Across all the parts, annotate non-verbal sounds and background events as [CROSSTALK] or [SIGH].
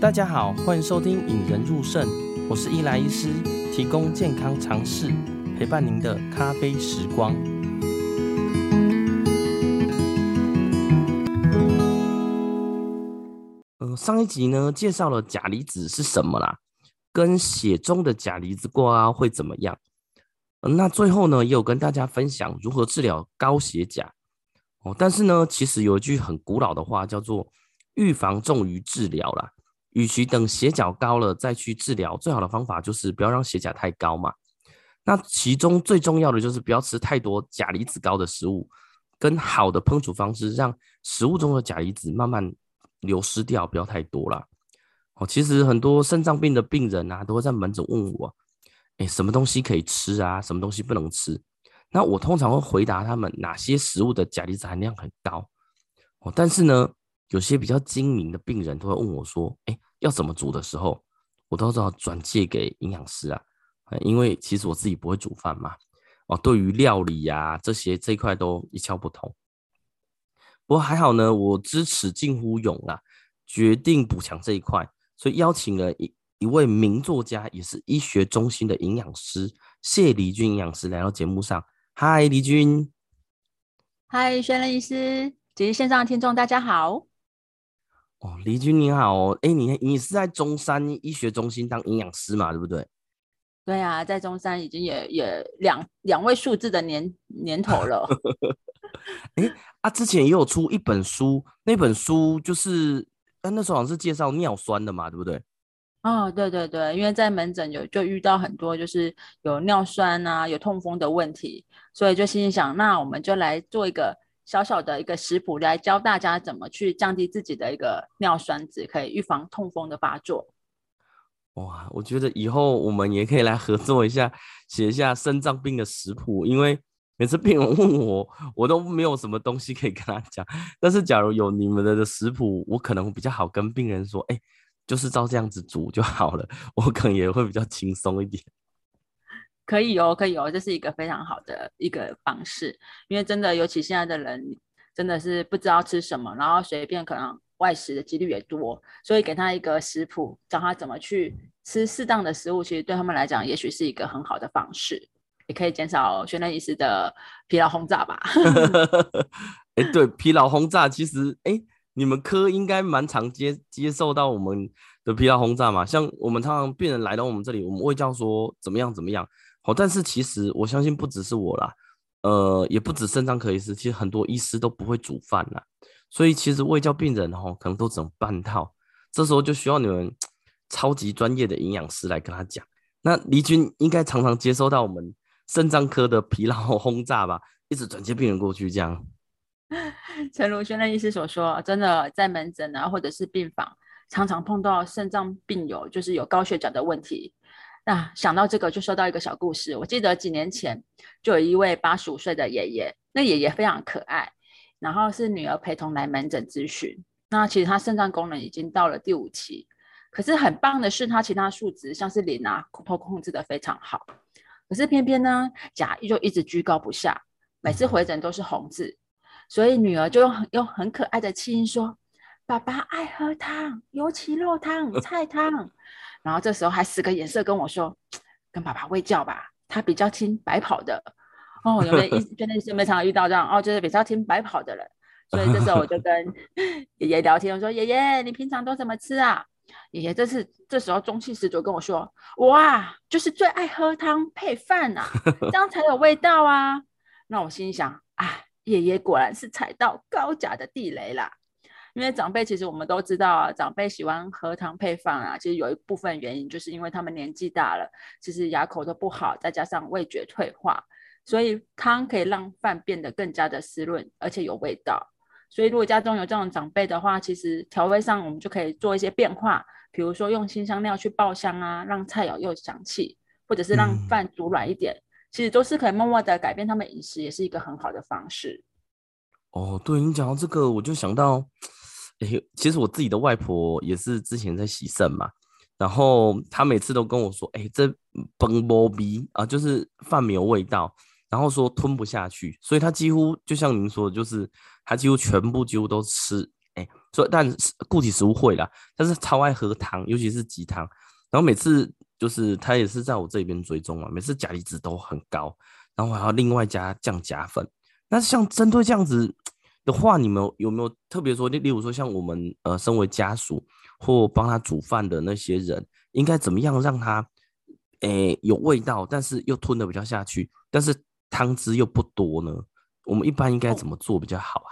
大家好，欢迎收听《引人入胜》，我是伊莱医师，提供健康常识，陪伴您的咖啡时光。呃，上一集呢，介绍了钾离子是什么啦，跟血中的钾离子过啊会怎么样？那最后呢，也有跟大家分享如何治疗高血钾。哦，但是呢，其实有一句很古老的话，叫做“预防重于治疗”啦。与其等血钾高了再去治疗，最好的方法就是不要让血钾太高嘛。那其中最重要的就是不要吃太多钾离子高的食物，跟好的烹煮方式，让食物中的钾离子慢慢流失掉，不要太多了。哦，其实很多肾脏病的病人啊，都会在门诊问我，哎，什么东西可以吃啊？什么东西不能吃？那我通常会回答他们哪些食物的钾离子含量很高。哦，但是呢，有些比较精明的病人都会问我说，哎，要怎么煮的时候，我都要转介给营养师啊，因为其实我自己不会煮饭嘛。哦，对于料理呀、啊、这些这一块都一窍不通。不过还好呢，我支持近乎勇啊，决定补强这一块，所以邀请了一一位名作家，也是医学中心的营养师谢黎君营养师来到节目上。嗨，黎君。嗨，宣任医师，及线上的听众大家好。哦，黎君你好哦，哎，你你是在中山医学中心当营养师嘛？对不对？对啊，在中山已经也也两两位数字的年年头了。[LAUGHS] 哎啊，之前也有出一本书，那本书就是，那时候好像是介绍尿酸的嘛，对不对？哦，对对对，因为在门诊有就遇到很多就是有尿酸啊、有痛风的问题，所以就心里想，那我们就来做一个小小的一个食谱，来教大家怎么去降低自己的一个尿酸值，可以预防痛风的发作。哇，我觉得以后我们也可以来合作一下，写一下肾脏病的食谱，因为每次病人问我，我都没有什么东西可以跟他讲。但是假如有你们的的食谱，我可能比较好跟病人说，哎。就是照这样子煮就好了，我可能也会比较轻松一点。可以哦，可以哦，这是一个非常好的一个方式，因为真的，尤其现在的人真的是不知道吃什么，然后随便可能外食的几率也多，所以给他一个食谱，教他怎么去吃适当的食物，其实对他们来讲，也许是一个很好的方式，也可以减少宣任医师的疲劳轰炸吧。[LAUGHS] 哎、欸，对，疲劳轰炸其实哎。你们科应该蛮常接接受到我们的疲劳轰炸嘛？像我们常常病人来到我们这里，我们卫教说怎么样怎么样，哦，但是其实我相信不只是我啦，呃，也不止肾脏科医师，其实很多医师都不会煮饭啦，所以其实胃教病人哦，可能都只能半套，这时候就需要你们超级专业的营养师来跟他讲。那黎君应该常常接收到我们肾脏科的疲劳 [LAUGHS] 轰炸吧？一直转接病人过去这样。[LAUGHS] 陈如轩的医师所说，真的在门诊啊，或者是病房，常常碰到肾脏病友，就是有高血钾的问题。那想到这个，就说到一个小故事。我记得几年前，就有一位八十五岁的爷爷，那爷爷非常可爱，然后是女儿陪同来门诊咨询。那其实他肾脏功能已经到了第五期，可是很棒的是，他其他数值像是磷啊，都控制得非常好。可是偏偏呢，钾就一直居高不下，每次回诊都是红字。所以女儿就用很用很可爱的气音说：“爸爸爱喝汤，尤其肉汤、菜汤。”然后这时候还使个眼色跟我说：“跟爸爸喂教吧，他比较听白跑的。”哦，有没有 [LAUGHS] 一真的是没常常遇到这样哦，就是比较听白跑的人。所以这时候我就跟爷爷聊天，我说：“ [LAUGHS] 爷爷，你平常都怎么吃啊？”爷爷这次这时候中气十足跟我说：“哇，就是最爱喝汤配饭啊，这样才有味道啊。[LAUGHS] ”那我心里想：“啊。”爷爷果然是踩到高钾的地雷啦，因为长辈其实我们都知道啊，长辈喜欢喝汤配饭啊，其实有一部分原因就是因为他们年纪大了，其实牙口都不好，再加上味觉退化，所以汤可以让饭变得更加的湿润，而且有味道。所以如果家中有这种长辈的话，其实调味上我们就可以做一些变化，比如说用辛香料去爆香啊，让菜肴又香气，或者是让饭煮软一点。嗯其实都是可以默默的改变他们饮食，也是一个很好的方式。哦，对，你讲到这个，我就想到，哎，其实我自己的外婆也是之前在洗肾嘛，然后她每次都跟我说，哎，这崩波鼻啊，就是饭没有味道，然后说吞不下去，所以她几乎就像您说的，就是她几乎全部几乎都吃，哎，所以但固体食物会啦，但是超爱喝汤，尤其是鸡汤。然后每次就是她也是在我这边追踪嘛，每次钾离子都很高，然后还要另外加降钾粉。那像针对这样子的话，你们有，有没有特别说，例例如说像我们呃身为家属或帮他煮饭的那些人，应该怎么样让他诶、欸、有味道，但是又吞得比较下去，但是汤汁又不多呢？我们一般应该怎么做比较好啊？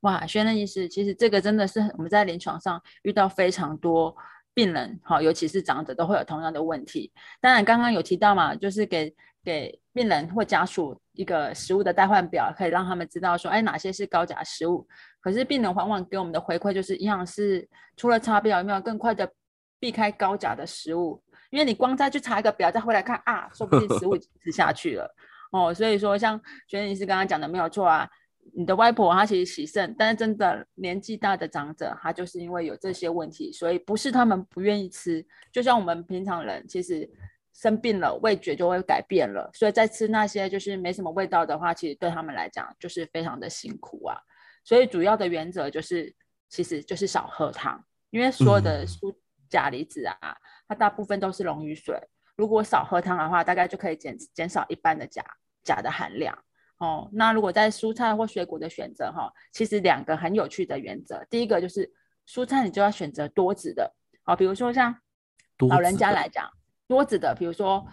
哇，轩任医师，其实这个真的是我们在临床上遇到非常多。病人好，尤其是长者都会有同样的问题。当然，刚刚有提到嘛，就是给给病人或家属一个食物的代换表，可以让他们知道说，哎，哪些是高钾食物。可是病人往往给我们的回馈就是，营养师除了查表，有没有更快的避开高钾的食物？因为你光再去查一个表，再回来看啊，说不定食物已经吃下去了哦。所以说，像轩任医师刚刚讲的没有错啊。你的外婆她其实喜肾，但是真的年纪大的长者，她就是因为有这些问题，所以不是他们不愿意吃，就像我们平常人，其实生病了味觉就会改变了，所以在吃那些就是没什么味道的话，其实对他们来讲就是非常的辛苦啊。所以主要的原则就是，其实就是少喝汤，因为所有的蔬钾离子啊，它大部分都是溶于水，如果少喝汤的话，大概就可以减减少一半的钾钾的含量。哦，那如果在蔬菜或水果的选择哈，其实两个很有趣的原则。第一个就是蔬菜你就要选择多籽的，好，比如说像老人家来讲，多籽的，比如说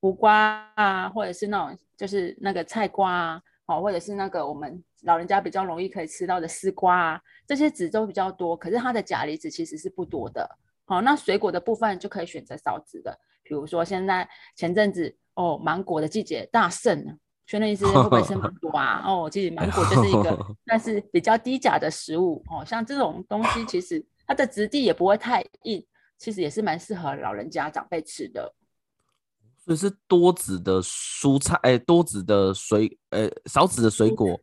苦瓜啊，或者是那种就是那个菜瓜啊，好，或者是那个我们老人家比较容易可以吃到的丝瓜啊，这些籽都比较多，可是它的钾离子其实是不多的。好，那水果的部分就可以选择少籽的，比如说现在前阵子哦，芒果的季节大盛。轩任医师会不会吃芒果啊？哦，其实芒果就是一个，[LAUGHS] 但是比较低钾的食物哦。像这种东西，其实它的质地也不会太硬，其实也是蛮适合老人家长辈吃的。所以是多籽的蔬菜，哎，多籽的水，呃，少籽的水果。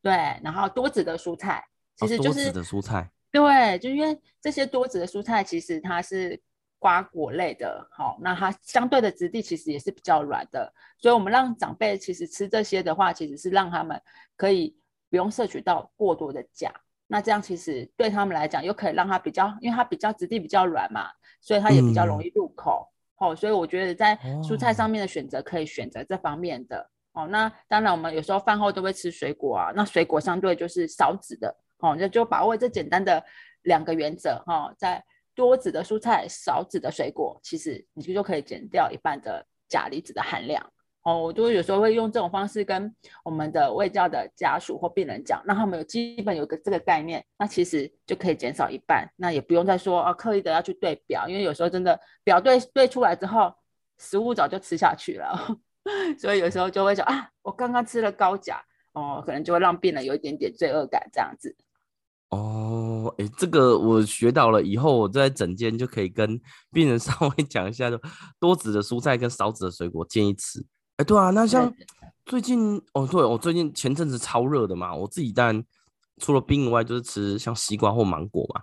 对，然后多籽的蔬菜，其实就是、哦、多籽的蔬菜。对，就因为这些多籽的蔬菜，其实它是。瓜果类的，好，那它相对的质地其实也是比较软的，所以我们让长辈其实吃这些的话，其实是让他们可以不用摄取到过多的钾，那这样其实对他们来讲又可以让它比较，因为它比较质地比较软嘛，所以它也比较容易入口，好、嗯，所以我觉得在蔬菜上面的选择可以选择这方面的，哦，那当然我们有时候饭后都会吃水果啊，那水果相对就是少籽的，哦，那就把握这简单的两个原则，哈，在。多籽的蔬菜，少籽的水果，其实你就就可以减掉一半的钾离子的含量。哦，我就有时候会用这种方式跟我们的胃教的家属或病人讲，让他们有基本有个这个概念，那其实就可以减少一半。那也不用再说啊，刻意的要去对表，因为有时候真的表对对出来之后，食物早就吃下去了，[LAUGHS] 所以有时候就会说啊，我刚刚吃了高钾，哦，可能就会让病人有一点点罪恶感这样子。哦，哎，这个我学到了，以后我在诊间就可以跟 [LAUGHS] 病人稍微讲一下，就多籽的蔬菜跟少籽的水果建议吃。哎，对啊，那像最近，哦，对，我最近前阵子超热的嘛，我自己当然除了冰以外，就是吃像西瓜或芒果嘛。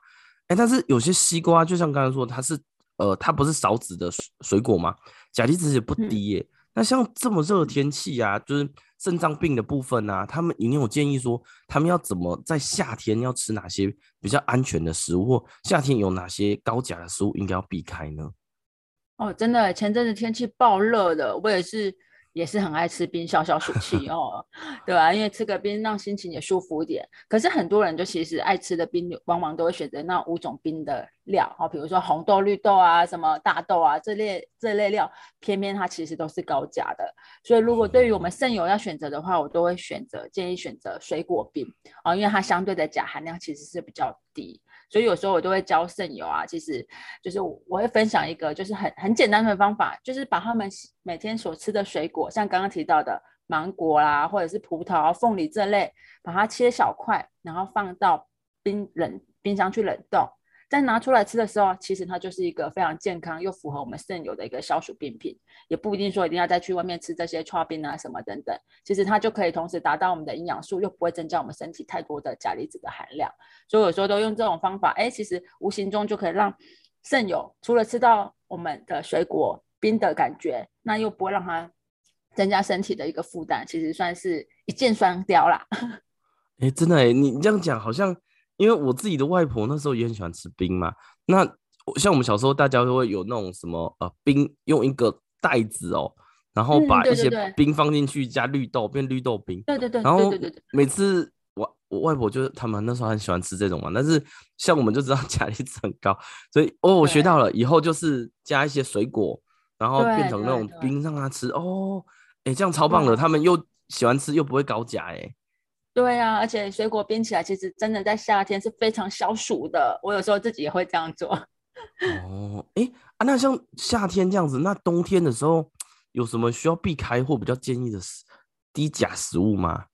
哎，但是有些西瓜，就像刚才说，它是呃，它不是少籽的水果嘛，钾离子也不低耶。嗯那像这么热的天气啊，就是肾脏病的部分啊，他们有没有建议说，他们要怎么在夏天要吃哪些比较安全的食物，或夏天有哪些高钾的食物应该要避开呢？哦，真的，前阵子天气暴热的，我也是。也是很爱吃冰消消暑气 [LAUGHS] 哦，对吧？因为吃个冰让心情也舒服一点。可是很多人就其实爱吃的冰，往往都会选择那五种冰的料，哦，比如说红豆、绿豆啊，什么大豆啊这类这类料，偏偏它其实都是高钾的。所以如果对于我们肾友要选择的话，我都会选择建议选择水果冰啊，因为它相对的钾含量其实是比较低。所以有时候我都会教肾友啊，其实就是我会分享一个就是很很简单的方法，就是把他们每天所吃的水果，像刚刚提到的芒果啦，或者是葡萄、凤梨这类，把它切小块，然后放到冰冷冰箱去冷冻。在拿出来吃的时候，其实它就是一个非常健康又符合我们肾友的一个消暑冰品，也不一定说一定要再去外面吃这些剉冰啊什么等等，其实它就可以同时达到我们的营养素，又不会增加我们身体太多的钾离子的含量。所以有时候都用这种方法，哎，其实无形中就可以让肾友除了吃到我们的水果冰的感觉，那又不会让它增加身体的一个负担，其实算是一箭双雕啦。[LAUGHS] 哎，真的哎，你这样讲好像。因为我自己的外婆那时候也很喜欢吃冰嘛。那像我们小时候，大家都会有那种什么呃冰，用一个袋子哦，然后把一些冰放进去，加绿豆变绿豆冰。对对对。然后每次我我外婆就是他们那时候很喜欢吃这种嘛，但是像我们就知道钾离子很高，所以哦我学到了，以后就是加一些水果，然后变成那种冰让他吃哦，哎这样超棒的，他们又喜欢吃又不会高钾哎。对啊，而且水果冰起来，其实真的在夏天是非常消暑的。我有时候自己也会这样做。[LAUGHS] 哦，哎啊，那像夏天这样子，那冬天的时候有什么需要避开或比较建议的低钾食物吗？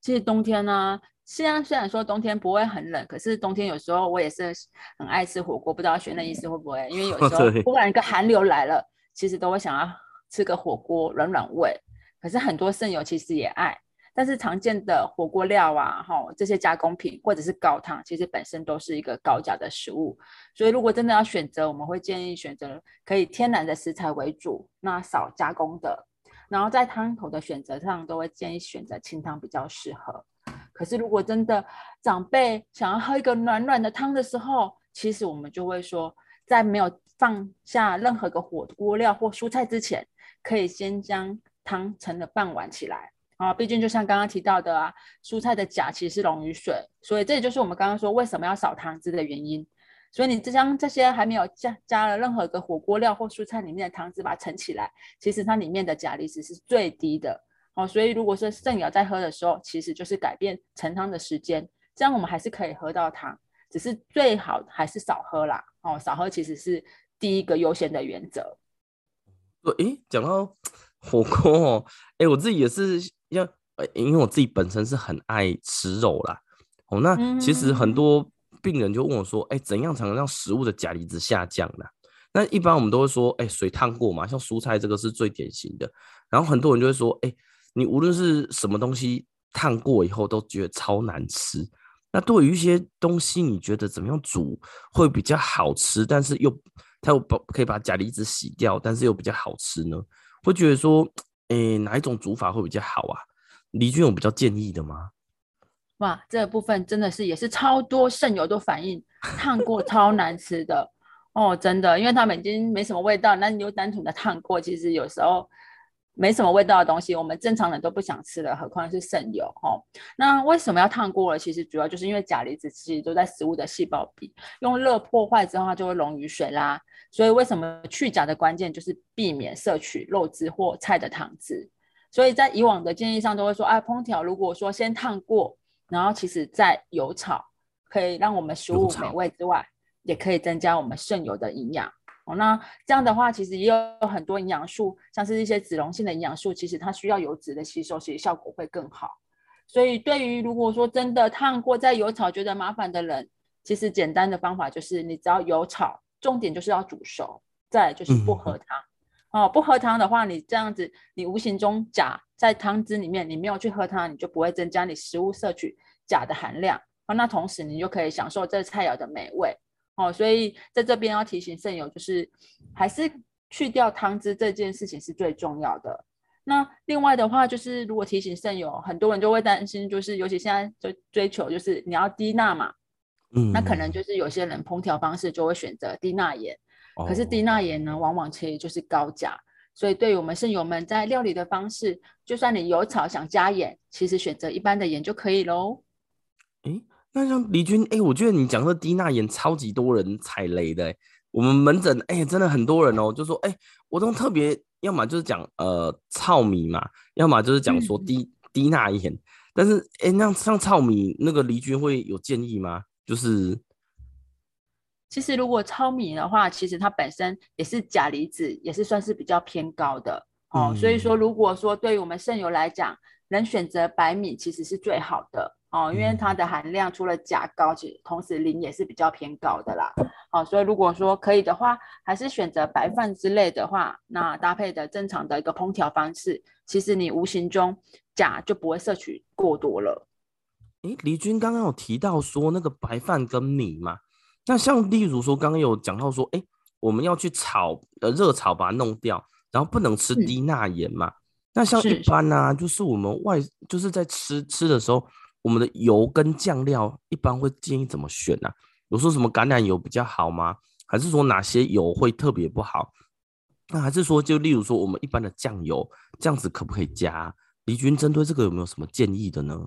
其实冬天呢、啊，虽然虽然说冬天不会很冷，可是冬天有时候我也是很爱吃火锅。不知道选的意思会不会？因为有 [LAUGHS] 时候突然一个寒流来了，其实都会想要吃个火锅暖暖胃。可是很多肾友其实也爱。但是常见的火锅料啊，哈，这些加工品或者是高汤，其实本身都是一个高钾的食物。所以如果真的要选择，我们会建议选择可以天然的食材为主，那少加工的。然后在汤头的选择上，都会建议选择清汤比较适合。可是如果真的长辈想要喝一个暖暖的汤的时候，其实我们就会说，在没有放下任何个火锅料或蔬菜之前，可以先将汤盛了半碗起来。啊，毕竟就像刚刚提到的啊，蔬菜的钾其实是溶于水，所以这也就是我们刚刚说为什么要少汤汁的原因。所以你这将这些还没有加加了任何一个火锅料或蔬菜里面的汤汁把它盛起来，其实它里面的钾离子是最低的。哦，所以如果说肾友在喝的时候，其实就是改变盛汤的时间，这样我们还是可以喝到汤，只是最好还是少喝啦。哦，少喝其实是第一个优先的原则。对，诶，讲到火锅哦，诶，我自己也是。要，因为我自己本身是很爱吃肉啦，哦，那其实很多病人就问我说，哎，怎样才能让食物的钾离子下降呢？那一般我们都会说，哎，水烫过嘛，像蔬菜这个是最典型的。然后很多人就会说，哎，你无论是什么东西烫过以后都觉得超难吃。那对于一些东西，你觉得怎么样煮会比较好吃，但是又它又把可以把钾离子洗掉，但是又比较好吃呢？会觉得说。诶，哪一种煮法会比较好啊？黎君有比较建议的吗？哇，这个部分真的是也是超多肾友都反映烫过超难吃的哦，真的，因为他们已经没什么味道，那你又单纯的烫过，其实有时候没什么味道的东西，我们正常人都不想吃了，何况是剩油哦。那为什么要烫过了？其实主要就是因为钾离子其实都在食物的细胞壁，用热破坏之后，它就会溶于水啦。所以为什么去钾的关键就是避免摄取肉汁或菜的汤汁？所以在以往的建议上都会说，哎，烹调如果说先烫过，然后其实再油炒，可以让我们食物美味之外，也可以增加我们剩油的营养。哦，那这样的话，其实也有很多营养素，像是一些脂溶性的营养素，其实它需要油脂的吸收，其实效果会更好。所以对于如果说真的烫过再油炒觉得麻烦的人，其实简单的方法就是你只要油炒。重点就是要煮熟，再就是不喝汤、嗯、哦。不喝汤的话，你这样子，你无形中钾在汤汁里面，你没有去喝汤，你就不会增加你食物摄取钾的含量哦。那同时你就可以享受这菜肴的美味哦。所以在这边要提醒肾友，就是还是去掉汤汁这件事情是最重要的。那另外的话，就是如果提醒肾友，很多人就会担心，就是尤其现在就追求就是你要低钠嘛。嗯，那可能就是有些人烹调方式就会选择低钠盐，哦、可是低钠盐呢，往往其实就是高钾，所以对于我们肾友们在料理的方式，就算你有炒想加盐，其实选择一般的盐就可以喽。诶，那像黎君，诶，我觉得你讲的低钠盐超级多人踩雷的，我们门诊，诶，真的很多人哦，就说，诶，我都特别，要么就是讲呃糙米嘛，要么就是讲说低、嗯、低钠盐，但是，诶，那像糙米那个黎君会有建议吗？就是，其实如果糙米的话，其实它本身也是钾离子，也是算是比较偏高的哦。嗯、所以说，如果说对于我们肾友来讲，能选择白米其实是最好的哦，因为它的含量除了钾高，其实同时磷也是比较偏高的啦。好、哦，所以如果说可以的话，还是选择白饭之类的话，那搭配的正常的一个烹调方式，其实你无形中钾就不会摄取过多了。诶，黎君刚刚有提到说那个白饭跟米嘛，那像例如说刚刚有讲到说，诶，我们要去炒呃热炒把它弄掉，然后不能吃低钠盐嘛。那像一般呢、啊，就是我们外就是在吃吃的时候，我们的油跟酱料一般会建议怎么选呢、啊？有说什么橄榄油比较好吗？还是说哪些油会特别不好？那还是说就例如说我们一般的酱油这样子可不可以加？黎君针对这个有没有什么建议的呢？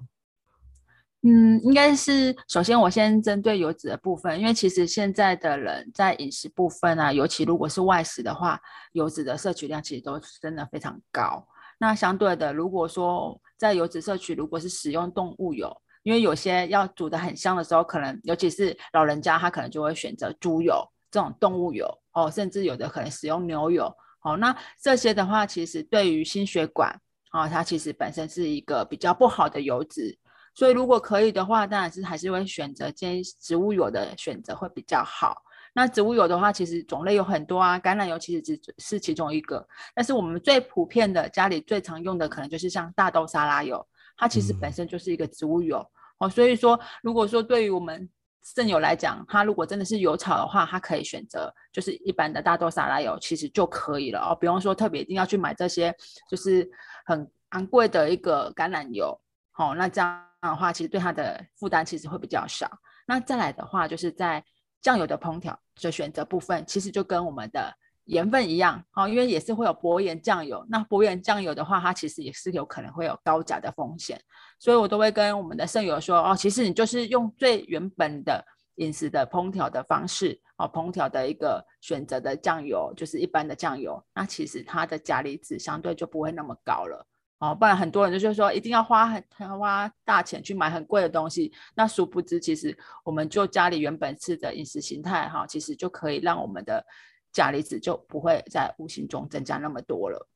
嗯，应该是首先我先针对油脂的部分，因为其实现在的人在饮食部分啊，尤其如果是外食的话，油脂的摄取量其实都真的非常高。那相对的，如果说在油脂摄取，如果是使用动物油，因为有些要煮得很香的时候，可能尤其是老人家，他可能就会选择猪油这种动物油哦，甚至有的可能使用牛油哦。那这些的话，其实对于心血管啊、哦，它其实本身是一个比较不好的油脂。所以，如果可以的话，当然是还是会选择建议植物油的选择会比较好。那植物油的话，其实种类有很多啊，橄榄油其实只是其中一个。但是我们最普遍的家里最常用的，可能就是像大豆沙拉油，它其实本身就是一个植物油、嗯、哦。所以说，如果说对于我们肾友来讲，它如果真的是油炒的话，它可以选择就是一般的大豆沙拉油，其实就可以了哦，不用说特别一定要去买这些就是很昂贵的一个橄榄油。好、哦，那这样。的话，其实对它的负担其实会比较少。那再来的话，就是在酱油的烹调的选择部分，其实就跟我们的盐分一样，哦，因为也是会有薄盐酱油。那薄盐酱油的话，它其实也是有可能会有高钾的风险。所以我都会跟我们的肾友说，哦，其实你就是用最原本的饮食的烹调的方式，哦，烹调的一个选择的酱油，就是一般的酱油，那其实它的钾离子相对就不会那么高了。哦，不然很多人就是说一定要花很花大钱去买很贵的东西，那殊不知其实我们就家里原本吃的饮食形态哈，其实就可以让我们的钾离子就不会在无形中增加那么多了。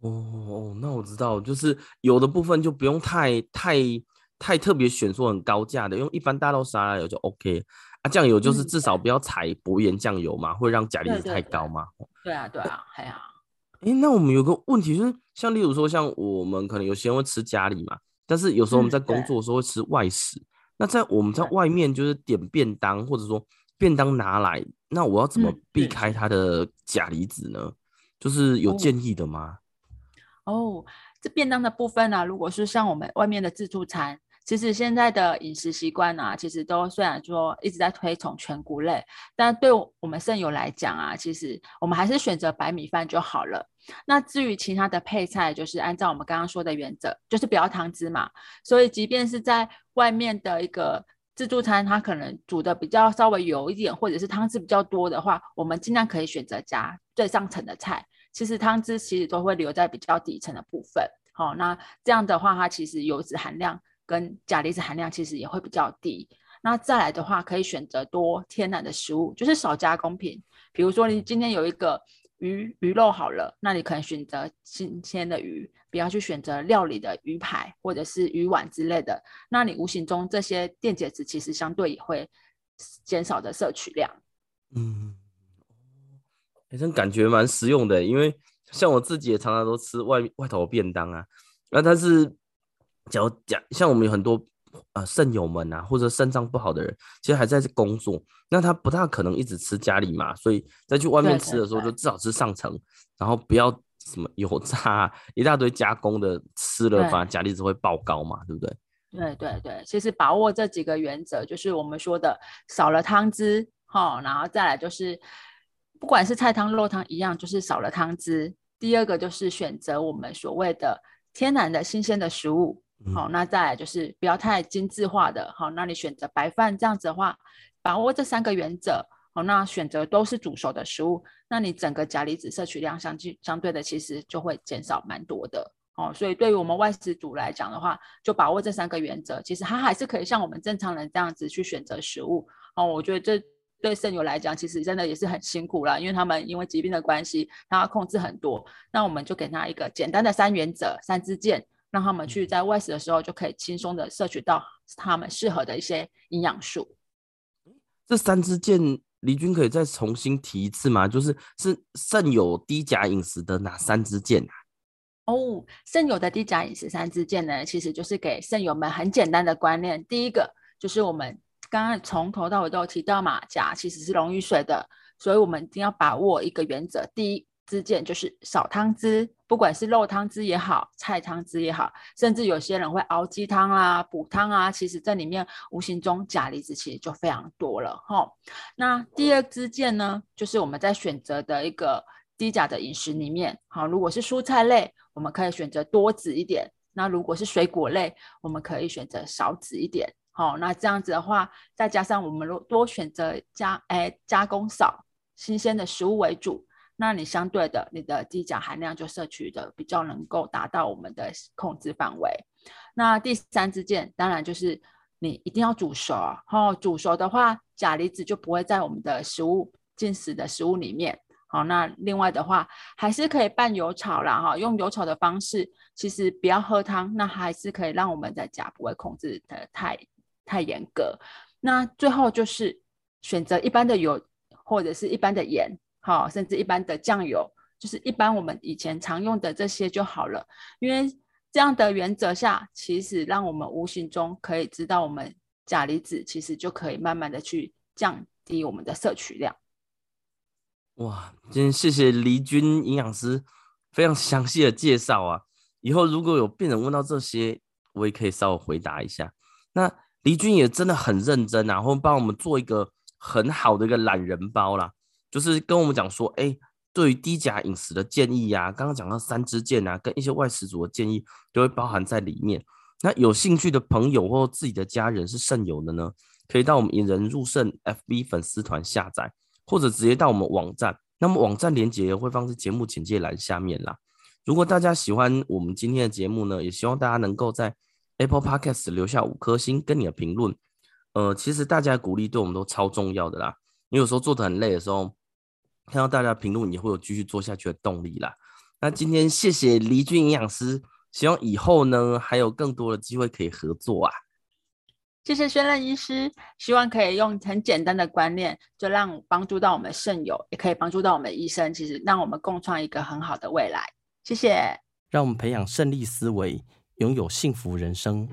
哦，那我知道，就是有的部分就不用太太太特别选说很高价的，用一般大豆沙拉油就 OK。啊，酱油就是至少不要采薄盐酱油嘛，嗯、会让钾离子太高嘛。对啊，对啊，还好。哎，那我们有个问题就是，像例如说，像我们可能有些人会吃家里嘛，但是有时候我们在工作的时候会吃外食。嗯、那在我们在外面就是点便当，或者说便当拿来，那我要怎么避开它的钾离子呢？嗯、就是有建议的吗？哦，这便当的部分呢、啊，如果是像我们外面的自助餐。其实现在的饮食习惯啊，其实都虽然说一直在推崇全谷类，但对我们肾友来讲啊，其实我们还是选择白米饭就好了。那至于其他的配菜，就是按照我们刚刚说的原则，就是不要汤汁嘛。所以即便是在外面的一个自助餐，它可能煮的比较稍微油一点，或者是汤汁比较多的话，我们尽量可以选择加最上层的菜。其实汤汁其实都会留在比较底层的部分。好，那这样的话，它其实油脂含量。跟钾离子含量其实也会比较低。那再来的话，可以选择多天然的食物，就是少加工品。比如说，你今天有一个鱼鱼肉好了，那你可能选择新鲜的鱼，不要去选择料理的鱼排或者是鱼丸之类的。那你无形中这些电解质其实相对也会减少的摄取量。嗯，反正感觉蛮实用的，因为像我自己也常常都吃外外头便当啊，那但是。假如讲像我们有很多呃肾友们啊，或者肾脏不好的人，其实还在这工作，那他不大可能一直吃家里嘛，所以在去外面吃的时候，就至少吃上层，然后不要什么油炸一大堆加工的吃了，反而钾离子会爆高嘛，对不对？对对对，其实把握这几个原则，就是我们说的少了汤汁哈，然后再来就是不管是菜汤肉汤一样，就是少了汤汁。第二个就是选择我们所谓的天然的新鲜的食物。好，那再来就是不要太精致化的，好，那你选择白饭这样子的话，把握这三个原则，好，那选择都是煮熟的食物，那你整个钾离子摄取量相距相对的其实就会减少蛮多的，哦，所以对于我们外食族来讲的话，就把握这三个原则，其实它还是可以像我们正常人这样子去选择食物，哦，我觉得这对肾友来讲其实真的也是很辛苦了，因为他们因为疾病的关系，他要控制很多，那我们就给他一个简单的三原则、三支箭。让他们去在外食的时候就可以轻松的摄取到他们适合的一些营养素。这三支箭，黎君可以再重新提一次吗？就是是肾有低钾饮食的哪三支箭啊？哦，肾友的低钾饮食三支箭呢，其实就是给肾友们很简单的观念。第一个就是我们刚刚从头到尾都有提到嘛，钾其实是溶于水的，所以我们一定要把握一个原则。第一支箭就是少汤汁。不管是肉汤汁也好，菜汤汁也好，甚至有些人会熬鸡汤啊、补汤啊，其实这里面无形中钾离子其实就非常多了哈。那第二支箭呢，就是我们在选择的一个低钾的饮食里面，好，如果是蔬菜类，我们可以选择多籽一点；那如果是水果类，我们可以选择少籽一点。好，那这样子的话，再加上我们如多选择加诶加工少、新鲜的食物为主，那你相对的你的低钾含量就摄取的比较能够达到我们的控制范围。那第三支箭当然就是你一定要煮熟，哦，煮熟的话，钾离子就不会在我们的食物进食的食物里面。好，那另外的话还是可以拌油炒啦，哈，用油炒的方式，其实不要喝汤，那还是可以让我们的钾不会控制的太。太严格，那最后就是选择一般的油或者是一般的盐，好，甚至一般的酱油，就是一般我们以前常用的这些就好了。因为这样的原则下，其实让我们无形中可以知道我们钾离子其实就可以慢慢的去降低我们的摄取量。哇，今天谢谢黎君营养师非常详细的介绍啊！以后如果有病人问到这些，我也可以稍微回答一下。那黎君也真的很认真，然后帮我们做一个很好的一个懒人包啦，就是跟我们讲说，哎，对于低钾饮食的建议呀，刚刚讲到三支箭啊，跟一些外食族的建议都会包含在里面。那有兴趣的朋友或自己的家人是肾友的呢，可以到我们引人入肾 FB 粉丝团下载，或者直接到我们网站。那么网站连结会放在节目简介栏下面啦。如果大家喜欢我们今天的节目呢，也希望大家能够在 Apple Podcast 留下五颗星跟你的评论，呃，其实大家的鼓励对我们都超重要的啦。你有时候做得很累的时候，看到大家评论也会有继续做下去的动力啦。那今天谢谢黎君营养师，希望以后呢还有更多的机会可以合作啊。谢谢轩任医师，希望可以用很简单的观念，就让帮助到我们肾友，也可以帮助到我们医生，其实让我们共创一个很好的未来。谢谢，让我们培养胜利思维。拥有幸福人生。